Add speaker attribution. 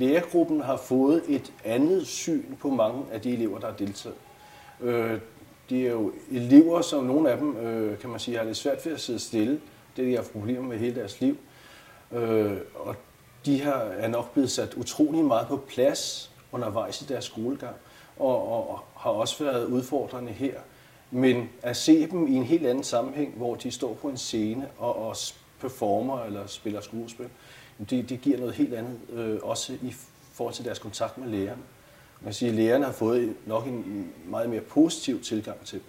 Speaker 1: Lærergruppen har fået et andet syn på mange af de elever, der har deltaget. Øh, de er jo elever, som nogle af dem, øh, kan man sige, har lidt svært ved at sidde stille. Det er de har problemer med hele deres liv. Øh, og de har, er nok blevet sat utrolig meget på plads undervejs i deres skolegang, og, og, og har også været udfordrende her. Men at se dem i en helt anden sammenhæng, hvor de står på en scene og, og performer eller spiller skuespil, det, det giver noget helt andet, øh, også i forhold til deres kontakt med lærerne. Man kan sige, at lærerne har fået nok en meget mere positiv tilgang til dem.